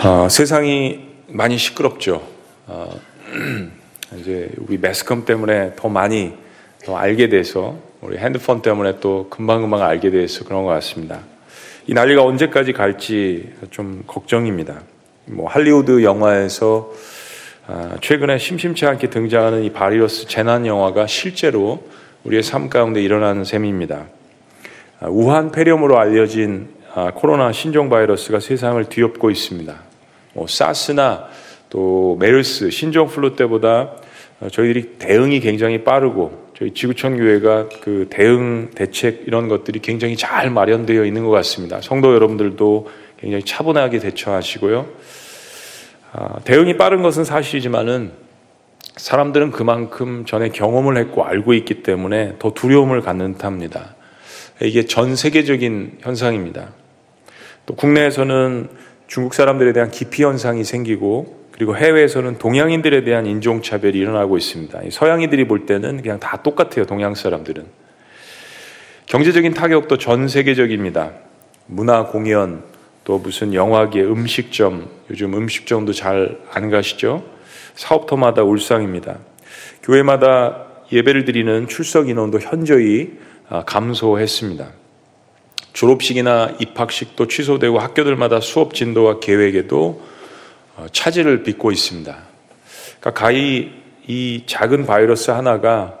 어, 세상이 많이 시끄럽죠. 어, 이제 우리 매스컴 때문에 더 많이 더 알게 돼서 우리 핸드폰 때문에 또 금방금방 알게 돼서 그런 것 같습니다. 이 난리가 언제까지 갈지 좀 걱정입니다. 뭐 할리우드 영화에서 아, 최근에 심심치 않게 등장하는 이 바이러스 재난 영화가 실제로 우리의 삶 가운데 일어나는 셈입니다. 아, 우한 폐렴으로 알려진 아, 코로나 신종 바이러스가 세상을 뒤엎고 있습니다. 뭐 사스나 또 메르스 신종 플루 때보다 저희들이 대응이 굉장히 빠르고 저희 지구촌 교회가 그 대응 대책 이런 것들이 굉장히 잘 마련되어 있는 것 같습니다. 성도 여러분들도 굉장히 차분하게 대처하시고요. 아, 대응이 빠른 것은 사실이지만은 사람들은 그만큼 전에 경험을 했고 알고 있기 때문에 더 두려움을 갖는 듯합니다. 이게 전 세계적인 현상입니다. 또 국내에서는 중국 사람들에 대한 기피 현상이 생기고 그리고 해외에서는 동양인들에 대한 인종차별이 일어나고 있습니다. 서양인들이 볼 때는 그냥 다 똑같아요. 동양 사람들은. 경제적인 타격도 전 세계적입니다. 문화 공연, 또 무슨 영화계, 음식점, 요즘 음식점도 잘 안 가시죠? 사업터마다 울상입니다. 교회마다 예배를 드리는 출석 인원도 현저히 아, 감소했습니다. 졸업식이나 입학식도 취소되고 학교들마다 수업 진도와 계획에도 어, 차질을 빚고 있습니다. 그러니까 가히 이 작은 바이러스 하나가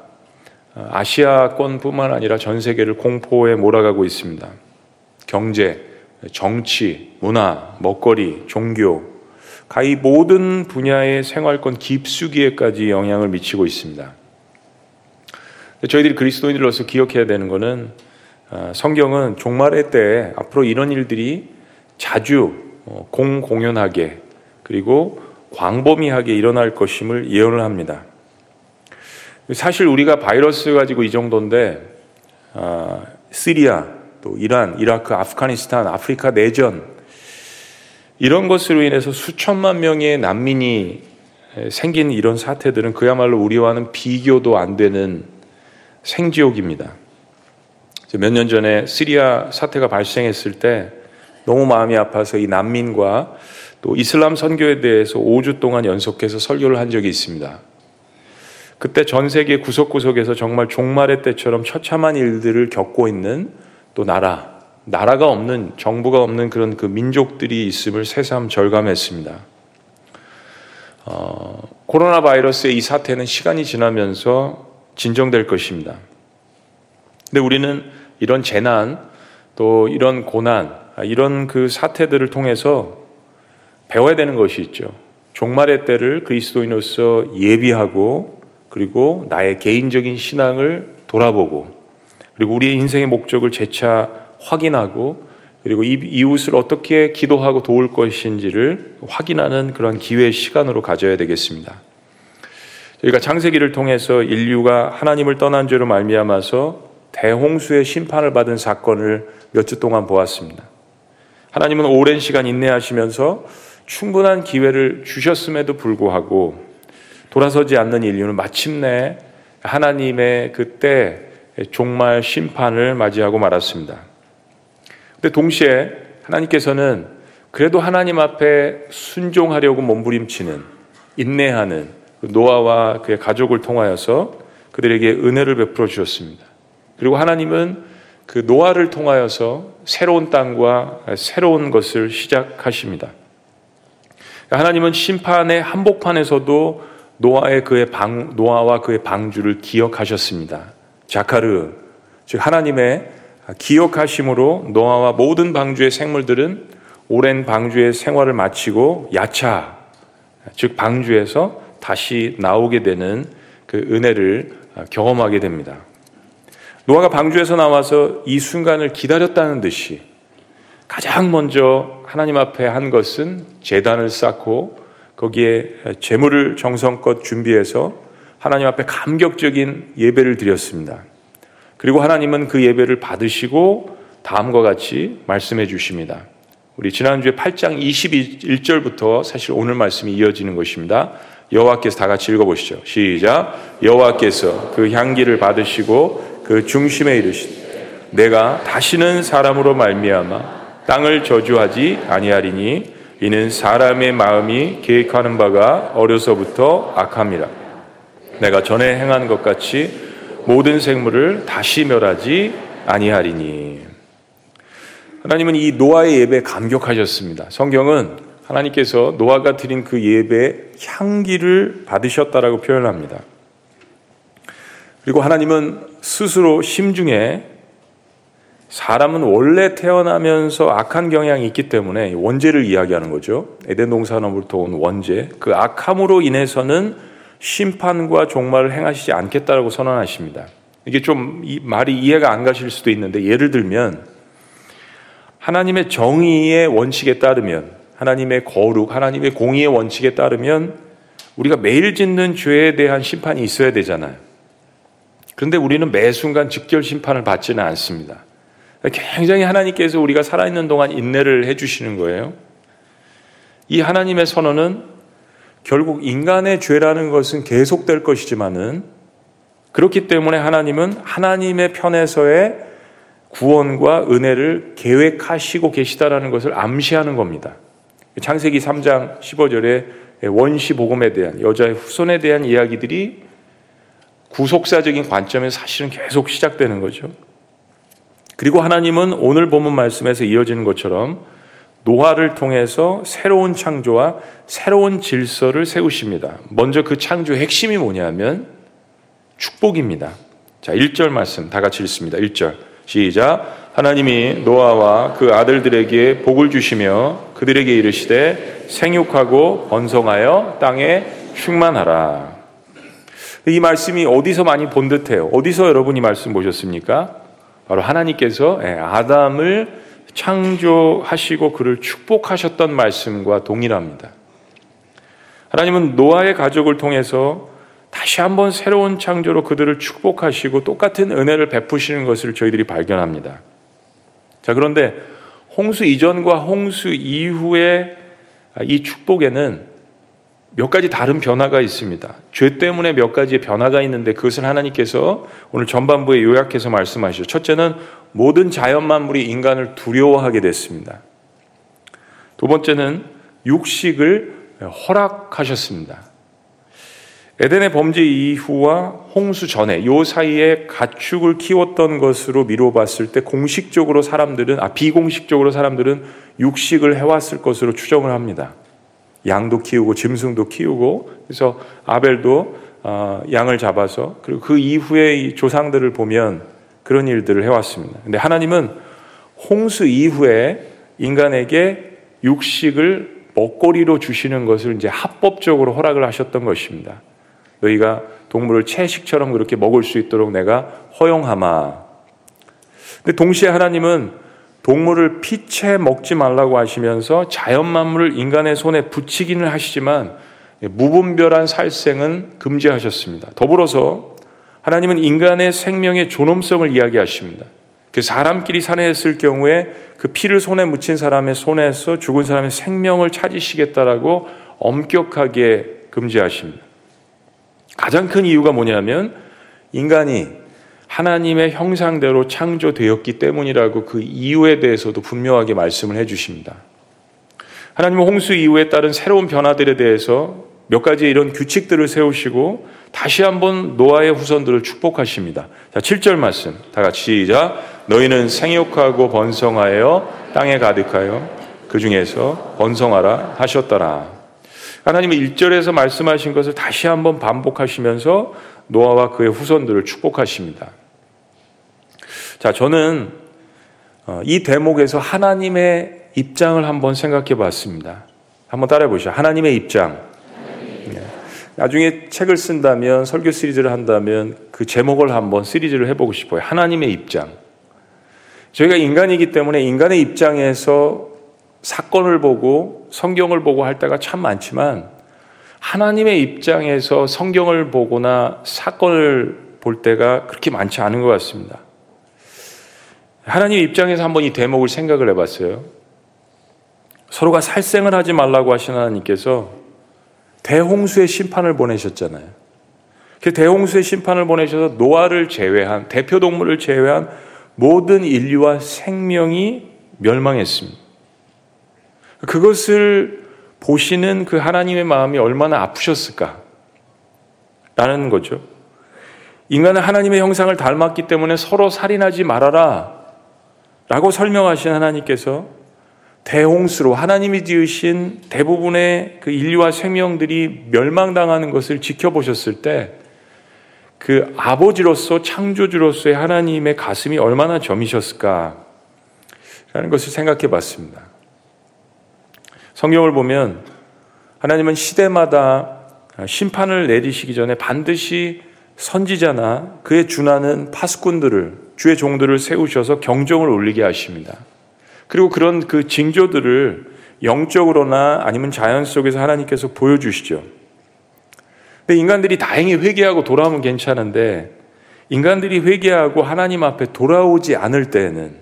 어, 아시아권뿐만 아니라 전 세계를 공포에 몰아가고 있습니다. 경제, 정치, 문화, 먹거리, 종교, 가히 모든 분야의 생활권 깊숙이에까지 영향을 미치고 있습니다. 저희들이 그리스도인들로서 기억해야 되는 것은 어, 성경은 종말의 때 앞으로 이런 일들이 자주 어, 공공연하게 그리고 광범위하게 일어날 것임을 예언을 합니다. 사실 우리가 바이러스 가지고 이 정도인데 어, 시리아 또 이란, 이라크, 아프가니스탄, 아프리카 내전 이런 것으로 인해서 수천만 명의 난민이 생긴 이런 사태들은 그야말로 우리와는 비교도 안 되는 생지옥입니다. 몇 년 전에 시리아 사태가 발생했을 때 너무 마음이 아파서 이 난민과 또 이슬람 선교에 대해서 5주 동안 연속해서 설교를 한 적이 있습니다. 그때 전 세계 구석구석에서 정말 종말의 때처럼 처참한 일들을 겪고 있는 또 나라, 나라가 없는, 정부가 없는 그런 그 민족들이 있음을 새삼 절감했습니다. 어, 코로나 바이러스의 이 사태는 시간이 지나면서 진정될 것입니다. 근데 우리는 이런 재난, 또 이런 고난, 이런 그 사태들을 통해서 배워야 되는 것이 있죠. 종말의 때를 그리스도인으로서 예비하고 그리고 나의 개인적인 신앙을 돌아보고 그리고 우리의 인생의 목적을 재차 확인하고 그리고 이웃을 어떻게 기도하고 도울 것인지를 확인하는 그런 기회의 시간으로 가져야 되겠습니다. 저희가 창세기를 통해서 인류가 하나님을 떠난 죄로 말미암아서 대홍수의 심판을 받은 사건을 몇 주 동안 보았습니다. 하나님은 오랜 시간 인내하시면서 충분한 기회를 주셨음에도 불구하고 돌아서지 않는 인류는 마침내 하나님의 그때 종말 심판을 맞이하고 말았습니다. 근데 동시에 하나님께서는 그래도 하나님 앞에 순종하려고 몸부림치는 인내하는 그 노아와 그의 가족을 통하여서 그들에게 은혜를 베풀어 주셨습니다. 그리고 하나님은 그 노아를 통하여서 새로운 땅과 새로운 것을 시작하십니다. 하나님은 심판의 한복판에서도 노아의 그의 방, 노아와 그의 방주를 기억하셨습니다. 자카르, 즉 하나님의 기억하심으로 노아와 모든 방주의 생물들은 오랜 방주의 생활을 마치고 야차, 즉 방주에서 다시 나오게 되는 그 은혜를 경험하게 됩니다. 노아가 방주에서 나와서 이 순간을 기다렸다는 듯이 가장 먼저 하나님 앞에 한 것은 재단을 쌓고 거기에 재물을 정성껏 준비해서 하나님 앞에 감격적인 예배를 드렸습니다. 그리고 하나님은 그 예배를 받으시고 다음과 같이 말씀해 주십니다. 우리 지난주에 8장 21절부터 사실 오늘 말씀이 이어지는 것입니다. 여호와께서 다 같이 읽어보시죠. 시작. 여호와께서 그 향기를 받으시고 그 중심에 이르시되 내가 다시는 사람으로 말미암아 땅을 저주하지 아니하리니 이는 사람의 마음이 계획하는 바가 어려서부터 악함이라. 내가 전에 행한 것 같이 모든 생물을 다시 멸하지 아니하리니. 하나님은 이 노아의 예배에 감격하셨습니다. 성경은 하나님께서 노아가 드린 그 예배의 향기를 받으셨다라고 표현합니다. 그리고 하나님은 스스로 심중에 사람은 원래 태어나면서 악한 경향이 있기 때문에 원죄를 이야기하는 거죠. 에덴 동산으로부터 온 원죄. 그 악함으로 인해서는 심판과 종말을 행하시지 않겠다라고 선언하십니다. 이게 좀 말이 이해가 안 가실 수도 있는데 예를 들면 하나님의 정의의 원칙에 따르면 하나님의 거룩, 하나님의 공의의 원칙에 따르면 우리가 매일 짓는 죄에 대한 심판이 있어야 되잖아요. 그런데 우리는 매 순간 직결 심판을 받지는 않습니다. 굉장히 하나님께서 우리가 살아있는 동안 인내를 해주시는 거예요. 이 하나님의 선언은 결국 인간의 죄라는 것은 계속될 것이지만은 그렇기 때문에 하나님은 하나님의 편에서의 구원과 은혜를 계획하시고 계시다라는 것을 암시하는 겁니다. 창세기 3장 15절에 원시 복음에 대한 여자의 후손에 대한 이야기들이 구속사적인 관점에 사실은 계속 시작되는 거죠. 그리고 하나님은 오늘 본문 말씀에서 이어지는 것처럼 노화를 통해서 새로운 창조와 새로운 질서를 세우십니다. 먼저 그 창조의 핵심이 뭐냐면 축복입니다. 자, 1절 말씀 다 같이 읽습니다. 1절. 시작. 하나님이 노아와 그 아들들에게 복을 주시며 그들에게 이르시되 생육하고 번성하여 땅에 충만하라. 이 말씀이 어디서 많이 본 듯해요. 어디서 여러분이 말씀 보셨습니까? 바로 하나님께서 예, 아담을 창조하시고 그를 축복하셨던 말씀과 동일합니다. 하나님은 노아의 가족을 통해서 다시 한번 새로운 창조로 그들을 축복하시고 똑같은 은혜를 베푸시는 것을 저희들이 발견합니다. 자, 그런데 홍수 이전과 홍수 이후의 이 축복에는 몇 가지 다른 변화가 있습니다. 죄 때문에 몇 가지의 변화가 있는데 그것을 하나님께서 오늘 전반부에 요약해서 말씀하시죠. 첫째는 모든 자연 만물이 인간을 두려워하게 됐습니다. 두 번째는 육식을 허락하셨습니다. 에덴의 범죄 이후와 홍수 전에 요 사이에 가축을 키웠던 것으로 미뤄봤을 때 공식적으로 사람들은 아 비공식적으로 사람들은 육식을 해왔을 것으로 추정을 합니다. 양도 키우고 짐승도 키우고 그래서 아벨도 어, 양을 잡아서 그리고 그 이후의 조상들을 보면 그런 일들을 해왔습니다. 근데 하나님은 홍수 이후에 인간에게 육식을 먹거리로 주시는 것을 이제 합법적으로 허락을 하셨던 것입니다. 너희가 동물을 채식처럼 그렇게 먹을 수 있도록 내가 허용하마. 근데 동시에 하나님은 동물을 피채 먹지 말라고 하시면서 자연 만물을 인간의 손에 붙이기는 하시지만 무분별한 살생은 금지하셨습니다. 더불어서 하나님은 인간의 생명의 존엄성을 이야기하십니다. 그 사람끼리 산해했을 경우에 그 피를 손에 묻힌 사람의 손에서 죽은 사람의 생명을 찾으시겠다라고 엄격하게 금지하십니다. 가장 큰 이유가 뭐냐면 인간이 하나님의 형상대로 창조되었기 때문이라고 그 이유에 대해서도 분명하게 말씀을 해 주십니다. 하나님은 홍수 이후에 따른 새로운 변화들에 대해서 몇 가지 이런 규칙들을 세우시고 다시 한번 노아의 후손들을 축복하십니다. 자, 7절 말씀. 다 같이 시작. 너희는 생육하고 번성하여 땅에 가득하여 그 중에서 번성하라 하셨더라. 하나님은 1절에서 말씀하신 것을 다시 한번 반복하시면서 노아와 그의 후손들을 축복하십니다. 자, 저는 어, 이 대목에서 하나님의 입장을 한번 생각해 봤습니다. 한번 따라해 보시죠. 하나님의 입장. 네. 나중에 책을 쓴다면, 설교 시리즈를 한다면 그 제목을 한번 시리즈를 해보고 싶어요. 하나님의 입장. 저희가 인간이기 때문에 인간의 입장에서 사건을 보고 성경을 보고 할 때가 참 많지만 하나님의 입장에서 성경을 보거나 사건을 볼 때가 그렇게 많지 않은 것 같습니다. 하나님 입장에서 한번 이 대목을 생각을 해봤어요. 서로가 살생을 하지 말라고 하신 하나님께서 대홍수의 심판을 보내셨잖아요. 그 대홍수의 심판을 보내셔서 노아를 제외한 대표 동물을 제외한 모든 인류와 생명이 멸망했습니다. 그것을 보시는 그 하나님의 마음이 얼마나 아프셨을까? 라는 거죠. 인간은 하나님의 형상을 닮았기 때문에 서로 살인하지 말아라. 라고 설명하신 하나님께서 대홍수로 하나님이 지으신 대부분의 그 인류와 생명들이 멸망당하는 것을 지켜보셨을 때 그 아버지로서 창조주로서의 하나님의 가슴이 얼마나 점이셨을까 라는 것을 생각해 봤습니다. 성경을 보면 하나님은 시대마다 심판을 내리시기 전에 반드시 선지자나 그에 준하는 파수꾼들을 주의 종들을 세우셔서 경종을 울리게 하십니다. 그리고 그런 그 징조들을 영적으로나 아니면 자연 속에서 하나님께서 보여주시죠. 근데 인간들이 다행히 회개하고 돌아오면 괜찮은데 인간들이 회개하고 하나님 앞에 돌아오지 않을 때에는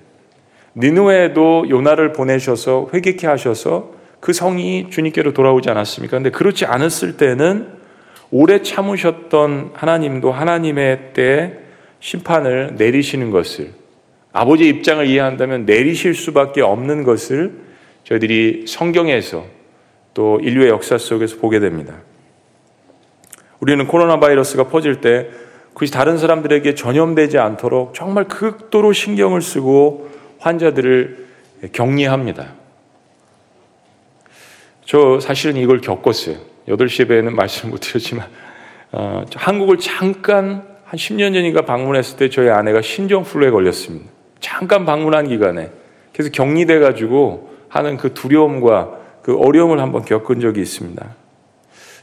니누에도 요나를 보내셔서 회개케 하셔서 그 성이 주님께로 돌아오지 않았습니까? 근데 그렇지 않았을 때는 오래 참으셨던 하나님도 하나님의 때 심판을 내리시는 것을 아버지의 입장을 이해한다면 내리실 수밖에 없는 것을 저희들이 성경에서 또 인류의 역사 속에서 보게 됩니다. 우리는 코로나 바이러스가 퍼질 때 그것이 다른 사람들에게 전염되지 않도록 정말 극도로 신경을 쓰고 환자들을 격리합니다. 저 사실은 이걸 겪었어요. 8시 에는 말씀 못 드렸지만, 어, 한국을 잠깐 한 10년 전인가 방문했을 때 저희 아내가 신종플루에 걸렸습니다. 잠깐 방문한 기간에. 그래서 격리돼 가지고 하는 그 두려움과 그 어려움을 한번 겪은 적이 있습니다.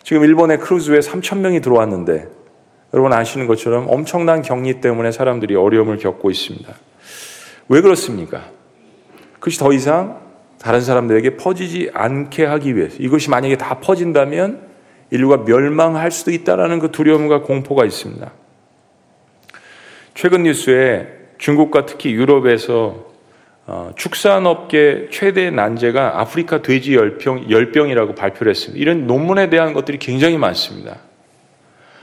지금 일본의 크루즈에 3천 명이 들어왔는데 여러분 아시는 것처럼 엄청난 격리 때문에 사람들이 어려움을 겪고 있습니다. 왜 그렇습니까? 그것이 더 이상 다른 사람들에게 퍼지지 않게 하기 위해서 이것이 만약에 다 퍼진다면 인류가 멸망할 수도 있다라는 그 두려움과 공포가 있습니다. 최근 뉴스에 중국과 특히 유럽에서 어, 축산업계 최대 난제가 아프리카 돼지 열병, 열병이라고 발표를 했습니다. 이런 논문에 대한 것들이 굉장히 많습니다.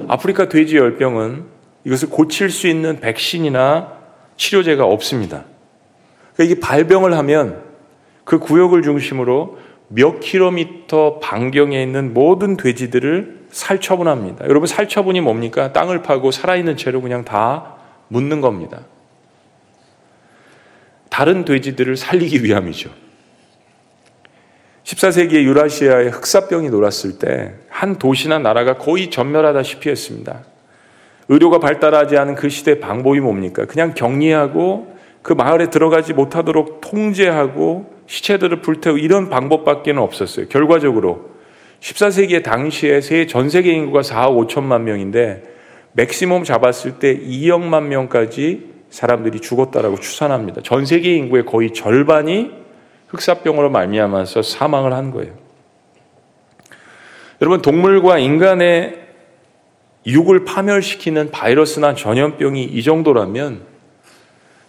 아프리카 돼지 열병은 이것을 고칠 수 있는 백신이나 치료제가 없습니다. 그러니까 이게 발병을 하면 그 구역을 중심으로 몇 킬로미터 반경에 있는 모든 돼지들을 살처분합니다. 여러분 살처분이 뭡니까? 땅을 파고 살아있는 채로 그냥 다 묻는 겁니다. 다른 돼지들을 살리기 위함이죠. 14세기에 유라시아에 흑사병이 놀았을 때 한 도시나 나라가 거의 전멸하다시피 했습니다. 의료가 발달하지 않은 그 시대 방법이 뭡니까? 그냥 격리하고 그 마을에 들어가지 못하도록 통제하고 시체들을 불태우고 이런 방법밖에 없었어요. 결과적으로 14세기에 당시에 전 세계 인구가 4억 5천만 명인데 맥시멈 잡았을 때 2억만 명까지 사람들이 죽었다라고 추산합니다. 전 세계 인구의 거의 절반이 흑사병으로 말미암아서 사망을 한 거예요. 여러분 동물과 인간의 육을 파멸시키는 바이러스나 전염병이 이 정도라면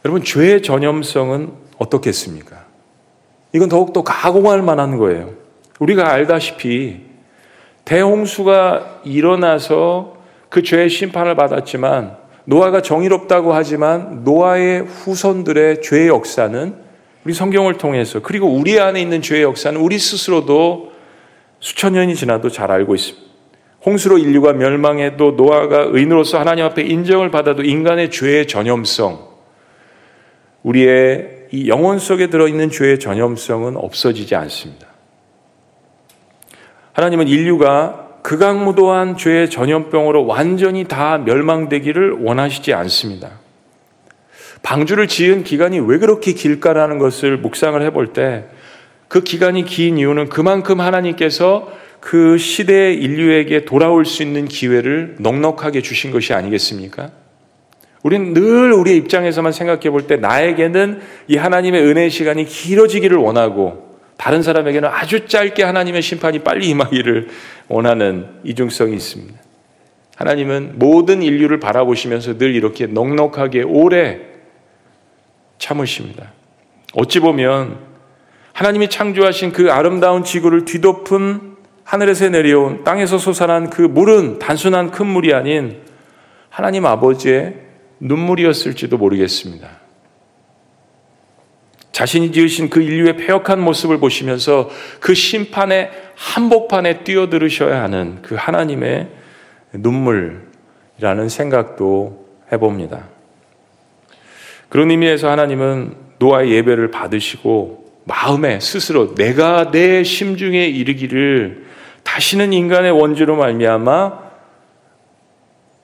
여러분 죄의 전염성은 어떻겠습니까? 이건 더욱더 가공할 만한 거예요. 우리가 알다시피 대홍수가 일어나서 그 죄의 심판을 받았지만 노아가 정의롭다고 하지만 노아의 후손들의 죄의 역사는 우리 성경을 통해서 그리고 우리 안에 있는 죄의 역사는 우리 스스로도 수천 년이 지나도 잘 알고 있습니다. 홍수로 인류가 멸망해도 노아가 의인으로서 하나님 앞에 인정을 받아도 인간의 죄의 전염성, 우리의 이 영혼 속에 들어있는 죄의 전염성은 없어지지 않습니다. 하나님은 인류가 극악무도한 죄의 전염병으로 완전히 다 멸망되기를 원하시지 않습니다. 방주를 지은 기간이 왜 그렇게 길까라는 것을 묵상을 해볼 때 그 기간이 긴 이유는 그만큼 하나님께서 그 시대의 인류에게 돌아올 수 있는 기회를 넉넉하게 주신 것이 아니겠습니까? 우리는 늘 우리의 입장에서만 생각해 볼 때 나에게는 이 하나님의 은혜의 시간이 길어지기를 원하고 다른 사람에게는 아주 짧게 하나님의 심판이 빨리 임하기를 원하는 이중성이 있습니다. 하나님은 모든 인류를 바라보시면서 늘 이렇게 넉넉하게 오래 참으십니다. 어찌 보면 하나님이 창조하신 그 아름다운 지구를 뒤덮은 하늘에서 내려온 땅에서 솟아난 그 물은 단순한 큰 물이 아닌 하나님 아버지의 눈물이었을지도 모르겠습니다. 자신이 지으신 그 인류의 폐역한 모습을 보시면서 그 심판의 한복판에 뛰어들으셔야 하는 그 하나님의 눈물이라는 생각도 해봅니다. 그런 의미에서 하나님은 노아의 예배를 받으시고 마음에 스스로 내가 내 심중에 이르기를 다시는 인간의 원죄로 말미암아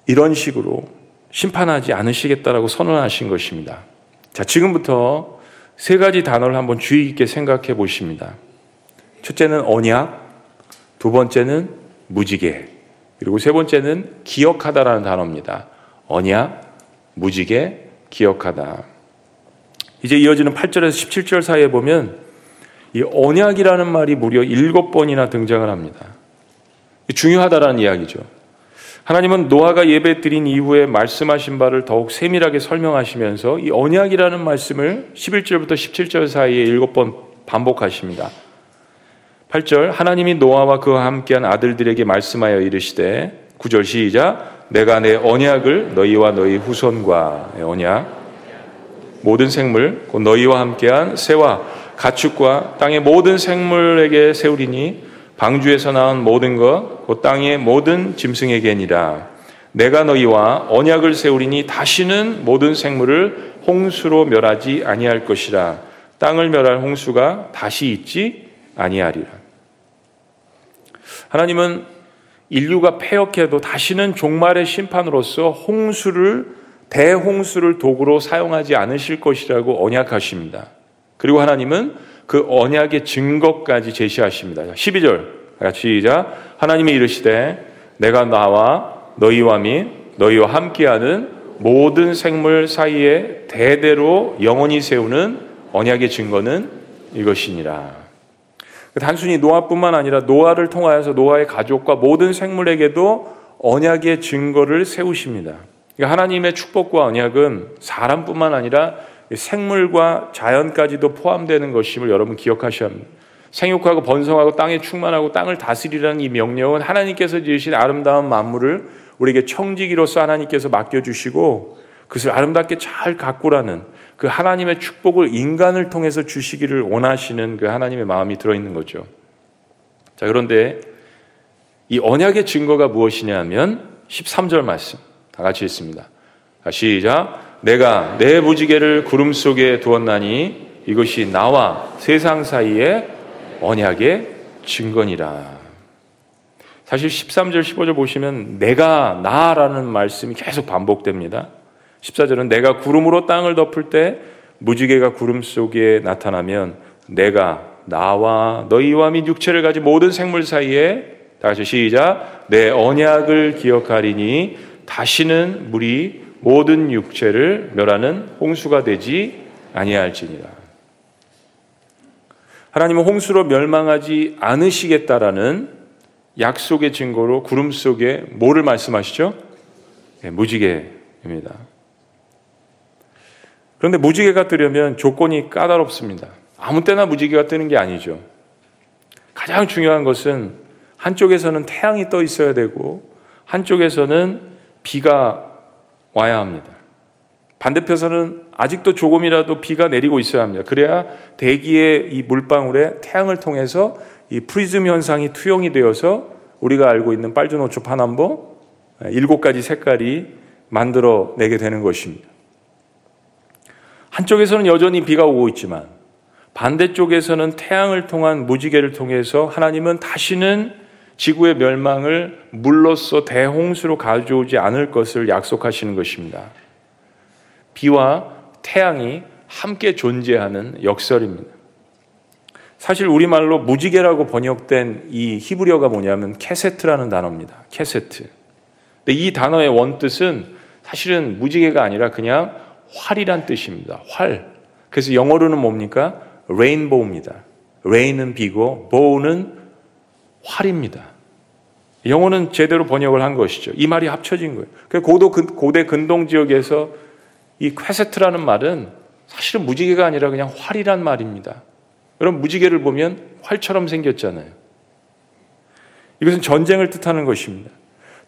이런 식으로 심판하지 않으시겠다라고 선언하신 것입니다. 자, 지금부터 세 가지 단어를 한번 주의 깊게 생각해 보십니다. 첫째는 언약, 두 번째는 무지개, 그리고 세 번째는 기억하다라는 단어입니다. 언약, 무지개, 기억하다. 이제 이어지는 8절에서 17절 사이에 보면 이 언약이라는 말이 무려 일곱 번이나 등장을 합니다. 중요하다라는 이야기죠. 하나님은 노아가 예배 드린 이후에 말씀하신 바를 더욱 세밀하게 설명하시면서 이 언약이라는 말씀을 11절부터 17절 사이에 일곱 번 반복하십니다. 8절 하나님이 노아와 그와 함께한 아들들에게 말씀하여 이르시되 9절 시작 내가 내 언약을 너희와 너희 후손과 언약 모든 생물 곧 너희와 함께한 새와 가축과 땅의 모든 생물에게 세우리니 방주에서 나온 모든 것, 곧 땅의 모든 짐승에게니라. 내가 너희와 언약을 세우리니 다시는 모든 생물을 홍수로 멸하지 아니할 것이라. 땅을 멸할 홍수가 다시 있지 아니하리라. 하나님은 인류가 폐역해도 다시는 종말의 심판으로서 홍수를 대홍수를 도구로 사용하지 않으실 것이라고 언약하십니다. 그리고 하나님은 그 언약의 증거까지 제시하십니다. 12절 같이 시작. 하나님이 이르시되 내가 나와 너희와 및 너희와 함께하는 모든 생물 사이에 대대로 영원히 세우는 언약의 증거는 이것이니라. 단순히 노아뿐만 아니라 노아를 통하여서 노아의 가족과 모든 생물에게도 언약의 증거를 세우십니다. 그러니까 하나님의 축복과 언약은 사람뿐만 아니라 생물과 자연까지도 포함되는 것임을 여러분 기억하셔야 합니다. 생육하고 번성하고 땅에 충만하고 땅을 다스리라는 이 명령은 하나님께서 지으신 아름다운 만물을 우리에게 청지기로서 하나님께서 맡겨주시고 그것을 아름답게 잘 가꾸라는 그 하나님의 축복을 인간을 통해서 주시기를 원하시는 그 하나님의 마음이 들어있는 거죠. 자, 그런데 이 언약의 증거가 무엇이냐 하면 13절 말씀. 다 같이 읽습니다. 시작. 내가 내 무지개를 구름 속에 두었나니 이것이 나와 세상 사이의 언약의 증거니라. 사실 13절, 15절 보시면 내가 나라는 말씀이 계속 반복됩니다. 14절은 내가 구름으로 땅을 덮을 때 무지개가 구름 속에 나타나면 내가 나와 너희와 및 육체를 가진 모든 생물 사이에 다시 시작 내 언약을 기억하리니 다시는 물이 모든 육체를 멸하는 홍수가 되지 아니할지니라. 하나님은 홍수로 멸망하지 않으시겠다라는 약속의 증거로 구름 속에 뭐를 말씀하시죠? 네, 무지개입니다. 그런데 무지개가 뜨려면 조건이 까다롭습니다. 아무 때나 무지개가 뜨는 게 아니죠. 가장 중요한 것은 한쪽에서는 태양이 떠 있어야 되고 한쪽에서는 비가 와야 합니다. 반대편에서는 아직도 조금이라도 비가 내리고 있어야 합니다. 그래야 대기의 이 물방울에 태양을 통해서 이 프리즘 현상이 투영이 되어서 우리가 알고 있는 빨주노초 파남보 일곱 가지 색깔이 만들어 내게 되는 것입니다. 한쪽에서는 여전히 비가 오고 있지만 반대쪽에서는 태양을 통한 무지개를 통해서 하나님은 다시는 지구의 멸망을 물로써 대홍수로 가져오지 않을 것을 약속하시는 것입니다. 비와 태양이 함께 존재하는 역설입니다. 사실 우리말로 무지개라고 번역된 이 히브리어가 뭐냐면 קשת라는 단어입니다. קשת. 근데 이 단어의 원뜻은 사실은 무지개가 아니라 그냥 활이란 뜻입니다. 활. 그래서 영어로는 뭡니까? Rainbow입니다. Rain은 비고 bow는 활입니다. 영어는 제대로 번역을 한 것이죠. 이 말이 합쳐진 거예요. 그 고도, 고대 근동 지역에서 이 קשת라는 말은 사실은 무지개가 아니라 그냥 활이란 말입니다. 여러분, 무지개를 보면 활처럼 생겼잖아요. 이것은 전쟁을 뜻하는 것입니다.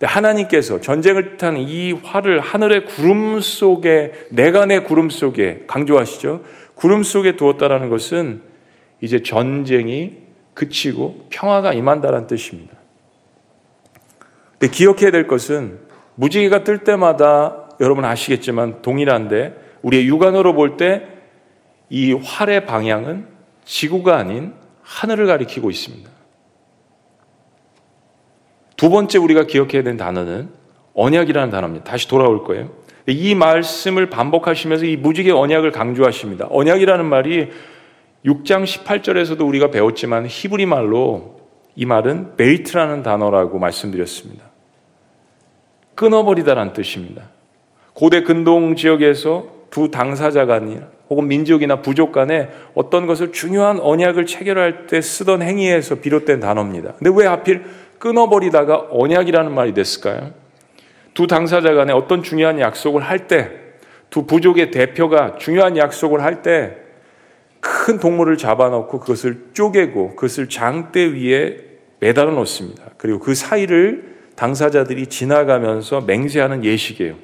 하나님께서 전쟁을 뜻하는 이 활을 하늘의 구름 속에, 내가 내 구름 속에 강조하시죠. 구름 속에 두었다라는 것은 이제 전쟁이 그치고 평화가 임한다는 뜻입니다. 근데 기억해야 될 것은 무지개가 뜰 때마다 여러분 아시겠지만 동일한데 우리의 육안으로 볼 때 이 활의 방향은 지구가 아닌 하늘을 가리키고 있습니다. 두 번째 우리가 기억해야 되는 단어는 언약이라는 단어입니다. 다시 돌아올 거예요. 이 말씀을 반복하시면서 이 무지개 언약을 강조하십니다. 언약이라는 말이 6장 18절에서도 우리가 배웠지만 히브리 말로 이 말은 ברית라는 단어라고 말씀드렸습니다. 끊어버리다라는 뜻입니다. 고대 근동 지역에서 두 당사자 간이 혹은 민족이나 부족 간에 어떤 것을 중요한 언약을 체결할 때 쓰던 행위에서 비롯된 단어입니다. 근데 왜 하필 끊어버리다가 언약이라는 말이 됐을까요? 두 당사자 간에 어떤 중요한 약속을 할 때, 두 부족의 대표가 중요한 약속을 할 때, 큰 동물을 잡아놓고 그것을 쪼개고 그것을 장대 위에 매달아 놓습니다. 그리고 그 사이를 당사자들이 지나가면서 맹세하는 예식이에요.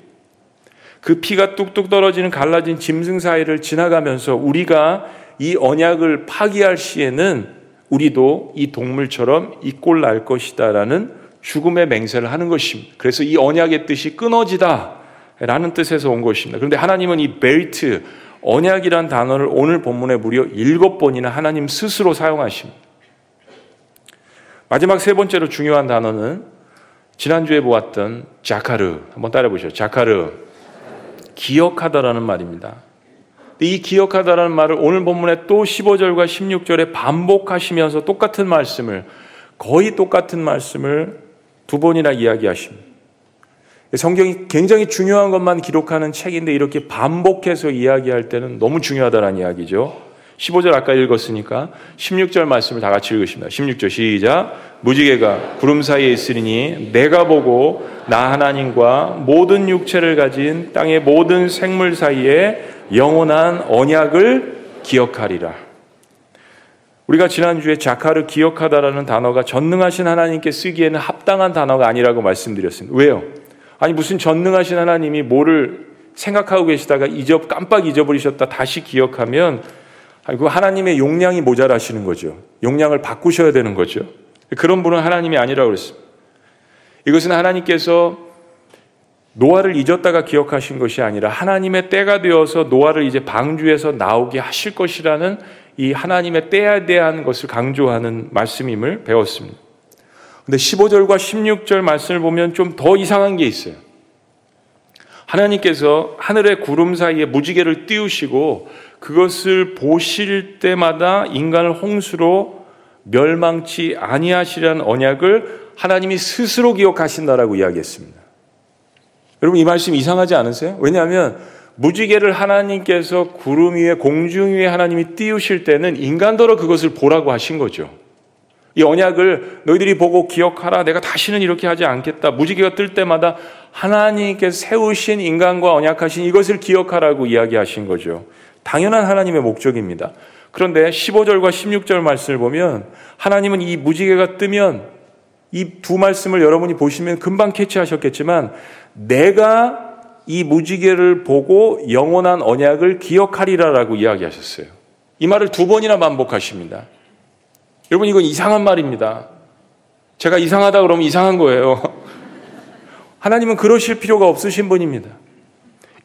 그 피가 뚝뚝 떨어지는 갈라진 짐승 사이를 지나가면서 우리가 이 언약을 파기할 시에는 우리도 이 동물처럼 이꼴 날 것이다라는 죽음의 맹세를 하는 것입니다. 그래서 이 언약의 뜻이 끊어지다 라는 뜻에서 온 것입니다. 그런데 하나님은 이 벨트, 언약이란 단어를 오늘 본문에 무려 일곱 번이나 하나님 스스로 사용하십니다. 마지막 세 번째로 중요한 단어는 지난주에 보았던 자카르 한번 따라 보시죠. 자카르 기억하다라는 말입니다. 이 기억하다라는 말을 오늘 본문에 또 15절과 16절에 반복하시면서 똑같은 말씀을 거의 똑같은 말씀을 두 번이나 이야기하십니다. 성경이 굉장히 중요한 것만 기록하는 책인데 이렇게 반복해서 이야기할 때는 너무 중요하다는 이야기죠. 15절 아까 읽었으니까 16절 말씀을 다 같이 읽으십니다. 16절 시작. 무지개가 구름 사이에 있으리니 내가 보고 나 하나님과 모든 육체를 가진 땅의 모든 생물 사이에 영원한 언약을 기억하리라. 우리가 지난주에 자카를 기억하다라는 단어가 전능하신 하나님께 쓰기에는 합당한 단어가 아니라고 말씀드렸습니다. 왜요? 아니 무슨 전능하신 하나님이 뭐를 생각하고 계시다가 잊어 깜빡 잊어버리셨다 다시 기억하면 그 하나님의 용량이 모자라시는 거죠. 용량을 바꾸셔야 되는 거죠. 그런 분은 하나님이 아니라고 그랬습니다. 이것은 하나님께서 노아를 잊었다가 기억하신 것이 아니라 하나님의 때가 되어서 노아를 이제 방주에서 나오게 하실 것이라는 이 하나님의 때에 대한 것을 강조하는 말씀임을 배웠습니다. 근데 15절과 16절 말씀을 보면 좀 더 이상한 게 있어요. 하나님께서 하늘의 구름 사이에 무지개를 띄우시고 그것을 보실 때마다 인간을 홍수로 멸망치 아니하시라는 언약을 하나님이 스스로 기억하신다라고 이야기했습니다. 여러분 이 말씀 이상하지 않으세요? 왜냐하면 무지개를 하나님께서 구름 위에 공중 위에 하나님이 띄우실 때는 인간더러 그것을 보라고 하신 거죠. 이 언약을 너희들이 보고 기억하라. 내가 다시는 이렇게 하지 않겠다. 무지개가 뜰 때마다 하나님께서 세우신 인간과 언약하신 이것을 기억하라고 이야기하신 거죠. 당연한 하나님의 목적입니다. 그런데 15절과 16절 말씀을 보면 하나님은 이 무지개가 뜨면 이 두 말씀을 여러분이 보시면 금방 캐치하셨겠지만 내가 이 무지개를 보고 영원한 언약을 기억하리라라고 이야기하셨어요. 이 말을 두 번이나 반복하십니다. 여러분 이건 이상한 말입니다. 제가 이상하다 그러면 이상한 거예요. 하나님은 그러실 필요가 없으신 분입니다.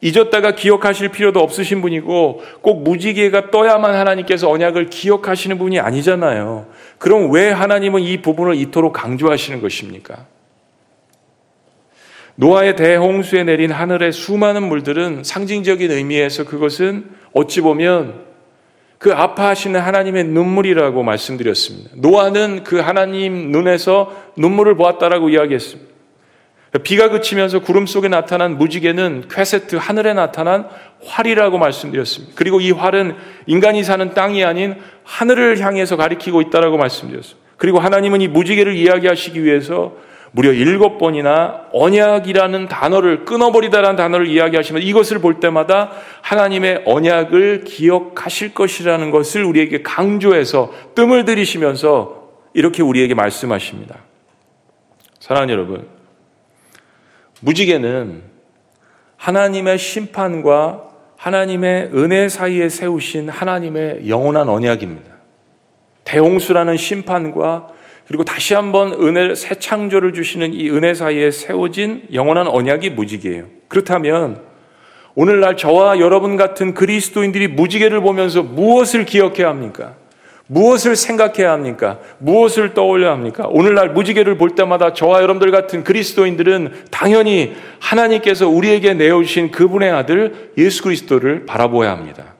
잊었다가 기억하실 필요도 없으신 분이고 꼭 무지개가 떠야만 하나님께서 언약을 기억하시는 분이 아니잖아요. 그럼 왜 하나님은 이 부분을 이토록 강조하시는 것입니까? 노아의 대홍수에 내린 하늘의 수많은 물들은 상징적인 의미에서 그것은 어찌 보면 그 아파하시는 하나님의 눈물이라고 말씀드렸습니다. 노아는 그 하나님 눈에서 눈물을 보았다라고 이야기했습니다. 비가 그치면서 구름 속에 나타난 무지개는 쾌세트 하늘에 나타난 활이라고 말씀드렸습니다. 그리고 이 활은 인간이 사는 땅이 아닌 하늘을 향해서 가리키고 있다라고 말씀드렸습니다. 그리고 하나님은 이 무지개를 이야기하시기 위해서 무려 일곱 번이나 언약이라는 단어를 끊어버리다라는 단어를 이야기하시면 이것을 볼 때마다 하나님의 언약을 기억하실 것이라는 것을 우리에게 강조해서 뜸을 들이시면서 이렇게 우리에게 말씀하십니다. 사랑하는 여러분, 무지개는 하나님의 심판과 하나님의 은혜 사이에 세우신 하나님의 영원한 언약입니다. 대홍수라는 심판과 그리고 다시 한번 은혜 새 창조를 주시는 이 은혜 사이에 세워진 영원한 언약이 무지개예요. 그렇다면 오늘날 저와 여러분 같은 그리스도인들이 무지개를 보면서 무엇을 기억해야 합니까? 무엇을 생각해야 합니까? 무엇을 떠올려야 합니까? 오늘날 무지개를 볼 때마다 저와 여러분들 같은 그리스도인들은 당연히 하나님께서 우리에게 내어주신 그분의 아들 예수 그리스도를 바라보아야 합니다.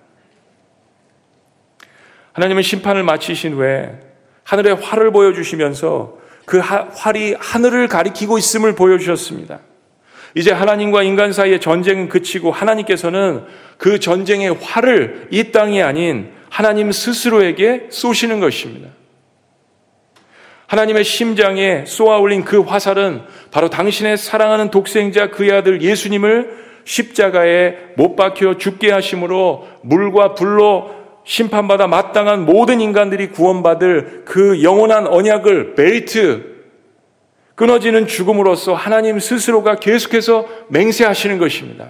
하나님은 심판을 마치신 후에 하늘의 활을 보여주시면서 그 활이 하늘을 가리키고 있음을 보여주셨습니다. 이제 하나님과 인간 사이의 전쟁은 그치고 하나님께서는 그 전쟁의 활을 이 땅이 아닌 하나님 스스로에게 쏘시는 것입니다. 하나님의 심장에 쏘아 올린 그 화살은 바로 당신의 사랑하는 독생자 그의 아들 예수님을 십자가에 못 박혀 죽게 하심으로 물과 불로 심판받아 마땅한 모든 인간들이 구원받을 그 영원한 언약을 베이트 끊어지는 죽음으로써 하나님 스스로가 계속해서 맹세하시는 것입니다.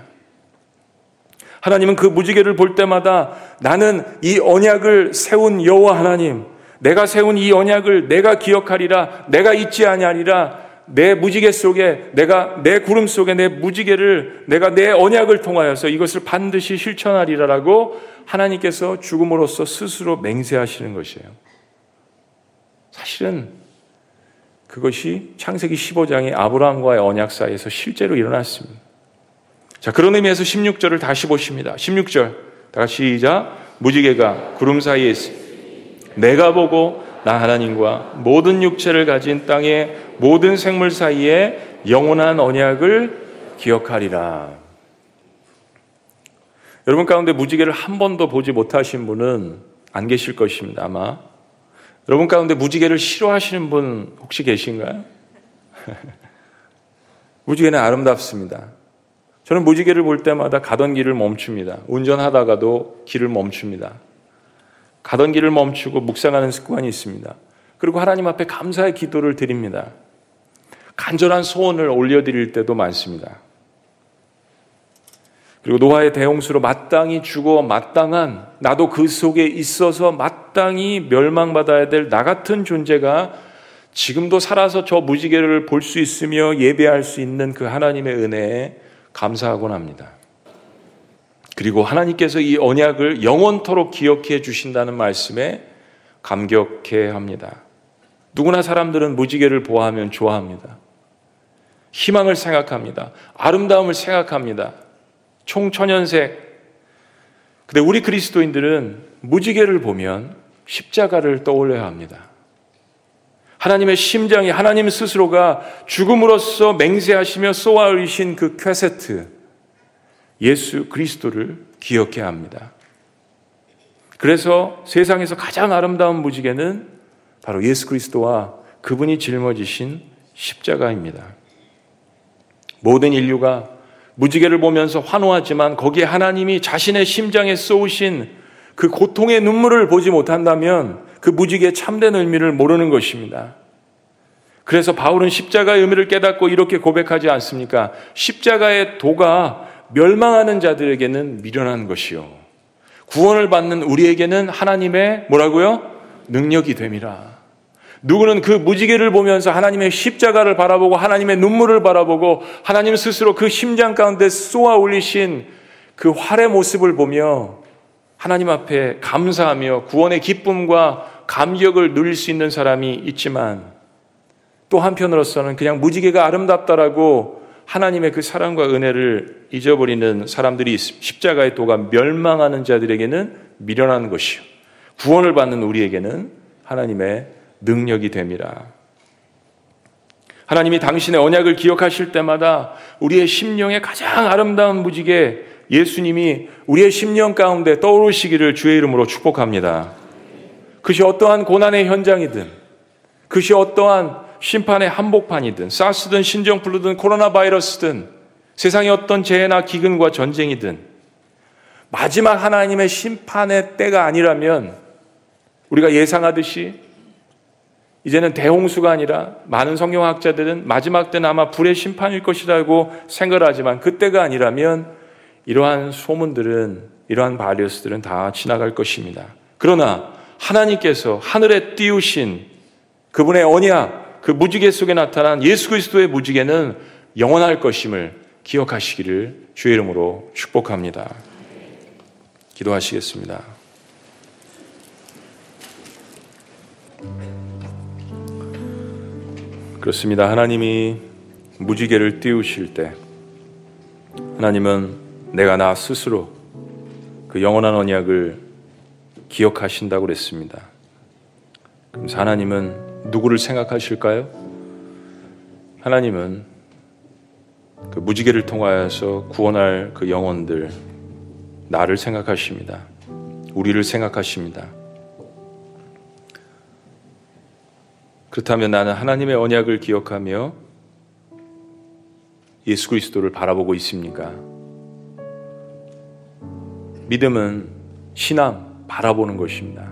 하나님은 그 무지개를 볼 때마다 나는 이 언약을 세운 여호와 하나님, 내가 세운 이 언약을 내가 기억하리라, 내가 잊지 아니하리라, 내 무지개 속에 내가 내 구름 속에 내 무지개를 내가 내 언약을 통하여서 이것을 반드시 실천하리라라고 하나님께서 죽음으로써 스스로 맹세하시는 것이에요. 사실은 그것이 창세기 15장의 아브라함과의 언약 사이에서 실제로 일어났습니다. 자, 그런 의미에서 16절을 다시 보십니다. 16절. 다 같이 시작. 무지개가 구름 사이에 있습 내가 보고 나 하나님과 모든 육체를 가진 땅의 모든 생물 사이에 영원한 언약을 기억하리라. 여러분 가운데 무지개를 한 번도 보지 못하신 분은 안 계실 것입니다. 아마. 여러분 가운데 무지개를 싫어하시는 분 혹시 계신가요? 무지개는 아름답습니다. 저는 무지개를 볼 때마다 가던 길을 멈춥니다. 운전하다가도 길을 멈춥니다. 가던 길을 멈추고 묵상하는 습관이 있습니다. 그리고 하나님 앞에 감사의 기도를 드립니다. 간절한 소원을 올려드릴 때도 많습니다. 그리고 노아의 대홍수로 마땅히 죽어 마땅한 나도 그 속에 있어서 마땅히 멸망받아야 될 나 같은 존재가 지금도 살아서 저 무지개를 볼 수 있으며 예배할 수 있는 그 하나님의 은혜에 감사하곤 합니다. 그리고 하나님께서 이 언약을 영원토록 기억해 주신다는 말씀에 감격해 합니다. 누구나 사람들은 무지개를 보아하면 좋아합니다. 희망을 생각합니다. 아름다움을 생각합니다. 총천연색. 근데 우리 그리스도인들은 무지개를 보면 십자가를 떠올려야 합니다. 하나님의 심장이 하나님 스스로가 죽음으로써 맹세하시며 쏘아 올리신 그 퀘세트 예수 그리스도를 기억해야 합니다. 그래서 세상에서 가장 아름다운 무지개는 바로 예수 그리스도와 그분이 짊어지신 십자가입니다. 모든 인류가 무지개를 보면서 환호하지만 거기에 하나님이 자신의 심장에 쏘으신 그 고통의 눈물을 보지 못한다면 그 무지개의 참된 의미를 모르는 것입니다. 그래서 바울은 십자가의 의미를 깨닫고 이렇게 고백하지 않습니까? 십자가의 도가 멸망하는 자들에게는 미련한 것이요. 구원을 받는 우리에게는 하나님의 뭐라고요? 능력이 됨이라. 누구는 그 무지개를 보면서 하나님의 십자가를 바라보고 하나님의 눈물을 바라보고 하나님 스스로 그 심장 가운데 쏘아 올리신 그 활의 모습을 보며 하나님 앞에 감사하며 구원의 기쁨과 감격을 누릴 수 있는 사람이 있지만 또 한편으로서는 그냥 무지개가 아름답다라고 하나님의 그 사랑과 은혜를 잊어버리는 사람들이 십자가의 도가 멸망하는 자들에게는 미련한 것이요. 구원을 받는 우리에게는 하나님의 능력이 됨이라. 하나님이 당신의 언약을 기억하실 때마다 우리의 심령에 가장 아름다운 무지개 예수님이 우리의 심령 가운데 떠오르시기를 주의 이름으로 축복합니다. 그것이 어떠한 고난의 현장이든, 그것이 어떠한 심판의 한복판이든, 사스든 신종플루든 코로나 바이러스든, 세상의 어떤 재해나 기근과 전쟁이든, 마지막 하나님의 심판의 때가 아니라면, 우리가 예상하듯이 이제는 대홍수가 아니라 많은 성경학자들은 마지막 때는 아마 불의 심판일 것이라고 생각을 하지만 그때가 아니라면 이러한 소문들은 이러한 바리어스들은 다 지나갈 것입니다. 그러나 하나님께서 하늘에 띄우신 그분의 언약, 그 무지개 속에 나타난 예수 그리스도의 무지개는 영원할 것임을 기억하시기를 주의 이름으로 축복합니다. 기도하시겠습니다. 그렇습니다. 하나님이 무지개를 띄우실 때 하나님은 내가 나 스스로 그 영원한 언약을 기억하신다고 그랬습니다. 그럼 하나님은 누구를 생각하실까요? 하나님은 그 무지개를 통하여서 구원할 그 영혼들, 나를 생각하십니다. 우리를 생각하십니다. 그렇다면 나는 하나님의 언약을 기억하며 예수 그리스도를 바라보고 있습니까? 믿음은 신앙 바라보는 것입니다.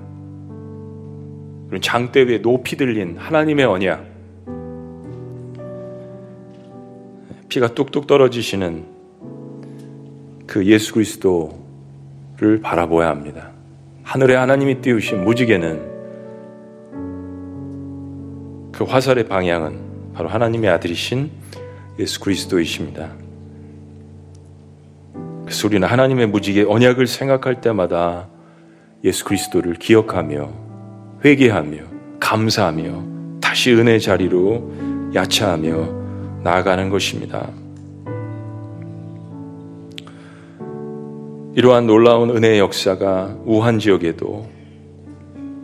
장대 위에 높이 들린 하나님의 언약, 피가 뚝뚝 떨어지시는 그 예수 그리스도를 바라보아야 합니다. 하늘에 하나님이 띄우신 무지개는 그 화살의 방향은 바로 하나님의 아들이신 예수 그리스도이십니다. 그래서 우리는 하나님의 무지개 언약을 생각할 때마다 예수 그리스도를 기억하며 회개하며 감사하며 다시 은혜 자리로 야차하며 나아가는 것입니다. 이러한 놀라운 은혜의 역사가 우한 지역에도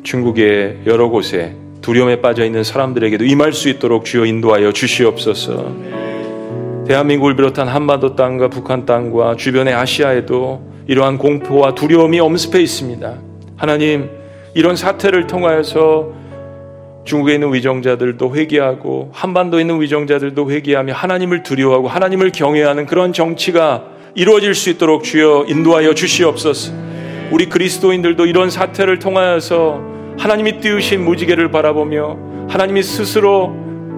중국의 여러 곳에 두려움에 빠져 있는 사람들에게도 임할 수 있도록 주여 인도하여 주시옵소서. 대한민국을 비롯한 한반도 땅과 북한 땅과 주변의 아시아에도 이러한 공포와 두려움이 엄습해 있습니다. 하나님, 이런 사태를 통하여서 중국에 있는 위정자들도 회개하고 한반도에 있는 위정자들도 회개하며 하나님을 두려워하고 하나님을 경외하는 그런 정치가 이루어질 수 있도록 주여 인도하여 주시옵소서. 우리 그리스도인들도 이런 사태를 통하여서 하나님이 띄우신 무지개를 바라보며 하나님이 스스로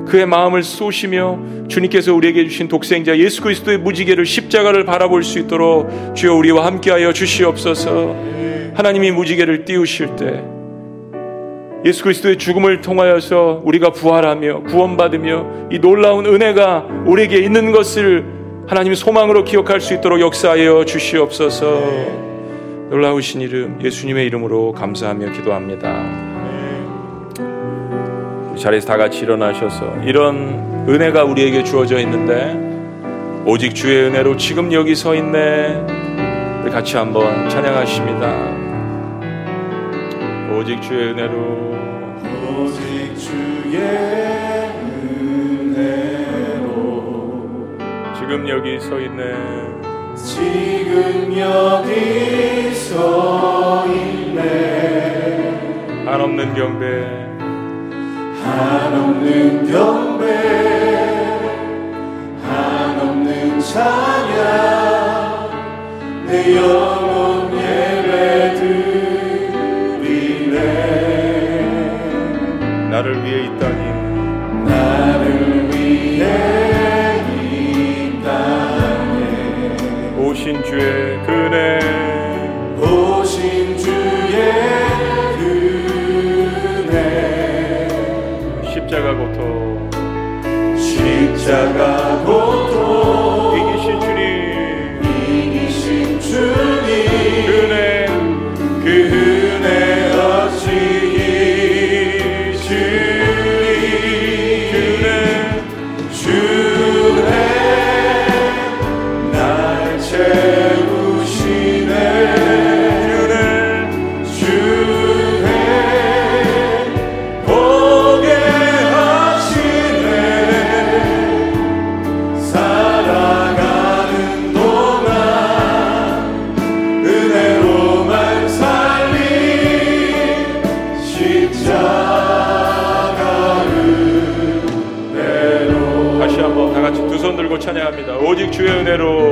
그의 마음을 쏘시며 주님께서 우리에게 주신 독생자 예수 그리스도의 무지개를 십자가를 바라볼 수 있도록 주여 우리와 함께하여 주시옵소서. 하나님이 무지개를 띄우실 때 예수 그리스도의 죽음을 통하여서 우리가 부활하며 구원받으며 이 놀라운 은혜가 우리에게 있는 것을 하나님 소망으로 기억할 수 있도록 역사하여 주시옵소서. 놀라우신 이름 예수님의 이름으로 감사하며 기도합니다. 자리에서 다 같이 일어나셔서 이런 은혜가 우리에게 주어져 있는데 오직 주의 은혜로 지금 여기 서 있네. 같이 한번 찬양하십니다. 오직 주의 은혜로 오직 주의 은혜로 지금 여기 서 있네 지금 여기 서 있네 한없는 경배. 한없는 경배. 한없는 찬양. 내 영 주의 그네 오신 주의 은혜. 십자가 고통. 십자가 고통 주의 은혜로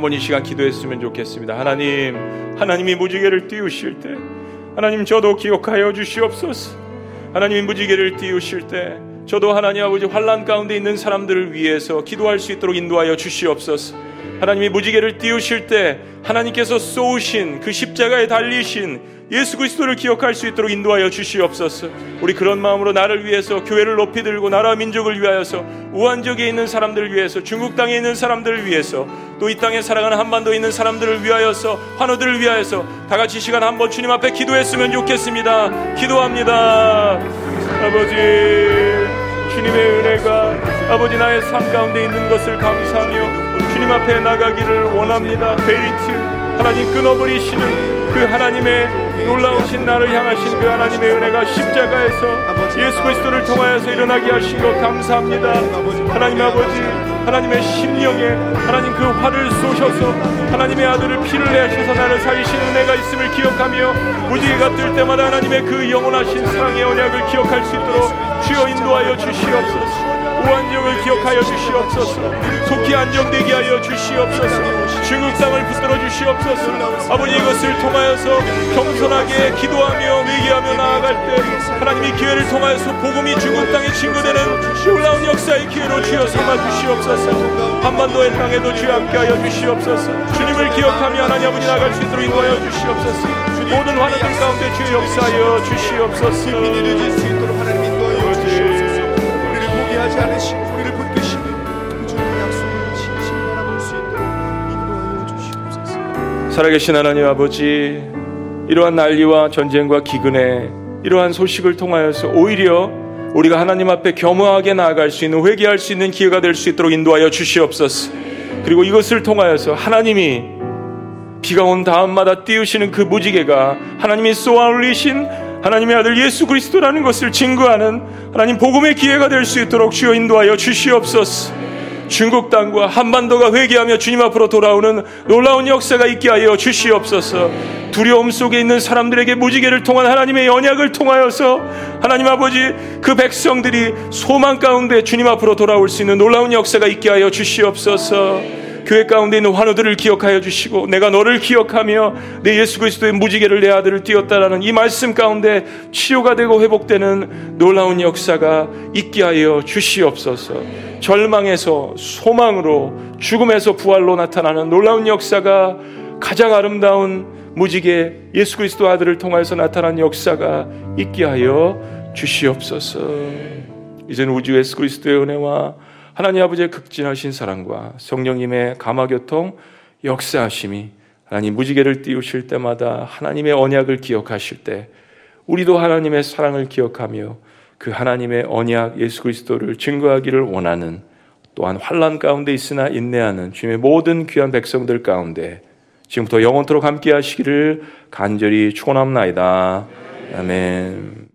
한번 이 시간 기도했으면 좋겠습니다. 하나님, 하나님이 무지개를 띄우실 때 하나님 저도 기억하여 주시옵소서. 하나님이 무지개를 띄우실 때 저도 하나님 아버지 환란 가운데 있는 사람들을 위해서 기도할 수 있도록 인도하여 주시옵소서. 하나님이 무지개를 띄우실 때 하나님께서 쏘우신 그 십자가에 달리신 예수 그리스도를 기억할 수 있도록 인도하여 주시옵소서. 우리 그런 마음으로 나를 위해서 교회를 높이 들고 나라 민족을 위하여서 우한족에 있는 사람들을 위해서 중국 땅에 있는 사람들을 위해서 또 이 땅에 살아가는 한반도에 있는 사람들을 위하여서 환우들을 위하여서 다 같이 시간 한번 주님 앞에 기도했으면 좋겠습니다. 기도합니다. 아버지 주님의 은혜가 아버지 나의 삶 가운데 있는 것을 감사하며 주님 앞에 나가기를 원합니다. 베이트 하나님 끊어버리시는 그 하나님의 놀라우신 나를 향하신 그 하나님의 은혜가 십자가에서 예수 그리스도를 통하여서 일어나게 하신 것 감사합니다. 하나님 아버지 하나님의 심령에 하나님 그 화를 쏘셔서 하나님의 아들을 피를 내셔서 나를 살리신 은혜가 있음을 기억하며 무지개가 뜰 때마다 하나님의 그 영원하신 사랑의 언약을 기억할 수 있도록 주여 인도하여 주시옵소서. 우한정을 기억하여 주시옵소서. 속히 안정되게 하여 주시옵소서. 중국 땅을 붙들어 주시옵소서. 아버지 이것을 통하여서 겸손하게 기도하며 회개하며 나아갈 때 하나님이 기회를 통하여서 복음이 중국 땅에 증거되는 놀라운 역사의 기회로 주여 삼아 주시옵소서. 한반도의 땅에도 주여 함께하여 주시옵소서. 주님을 기억하며 하나님 아버지 나아갈 수 있도록 인도하여 주시옵소서. 모든 환우들 가운데 주여 역사하여 주시옵소서 포기하지 않으시고 우리를 붙드시는 그 주님의 약속을 진심으로 바라볼 수 있도록 인도하여 주시옵소서 살아계신 하나님 아버지 이러한 난리와 전쟁과 기근에 이러한 소식을 통하여서 오히려 우리가 하나님 앞에 겸허하게 나아갈 수 있는 회개할 수 있는 기회가 될 수 있도록 인도하여 주시옵소서. 그리고 이것을 통하여서 하나님이 비가 온 다음마다 띄우시는 그 무지개가 하나님이 쏘아 올리신 하나님의 아들 예수 그리스도라는 것을 증거하는 하나님 복음의 기회가 될 수 있도록 주여 인도하여 주시옵소서. 중국 땅과 한반도가 회개하며 주님 앞으로 돌아오는 놀라운 역사가 있게 하여 주시옵소서. 두려움 속에 있는 사람들에게 무지개를 통한 하나님의 언약을 통하여서 하나님 아버지 그 백성들이 소망 가운데 주님 앞으로 돌아올 수 있는 놀라운 역사가 있게 하여 주시옵소서. 교회 가운데 있는 환우들을 기억하여 주시고 내가 너를 기억하며 내 예수 그리스도의 무지개를 내 아들을 띄었다라는 이 말씀 가운데 치료가 되고 회복되는 놀라운 역사가 있게 하여 주시옵소서. 절망에서 소망으로 죽음에서 부활로 나타나는 놀라운 역사가 가장 아름다운 무지개 예수 그리스도 아들을 통하여서 나타난 역사가 있게 하여 주시옵소서. 이제는 우주 예수 그리스도의 은혜와 하나님 아버지의 극진하신 사랑과 성령님의 감화교통 역사하심이 하나님 무지개를 띄우실 때마다 하나님의 언약을 기억하실 때 우리도 하나님의 사랑을 기억하며 그 하나님의 언약 예수 그리스도를 증거하기를 원하는 또한 환란 가운데 있으나 인내하는 주님의 모든 귀한 백성들 가운데 지금부터 영원토록 함께 하시기를 간절히 축원합나이다. 아멘.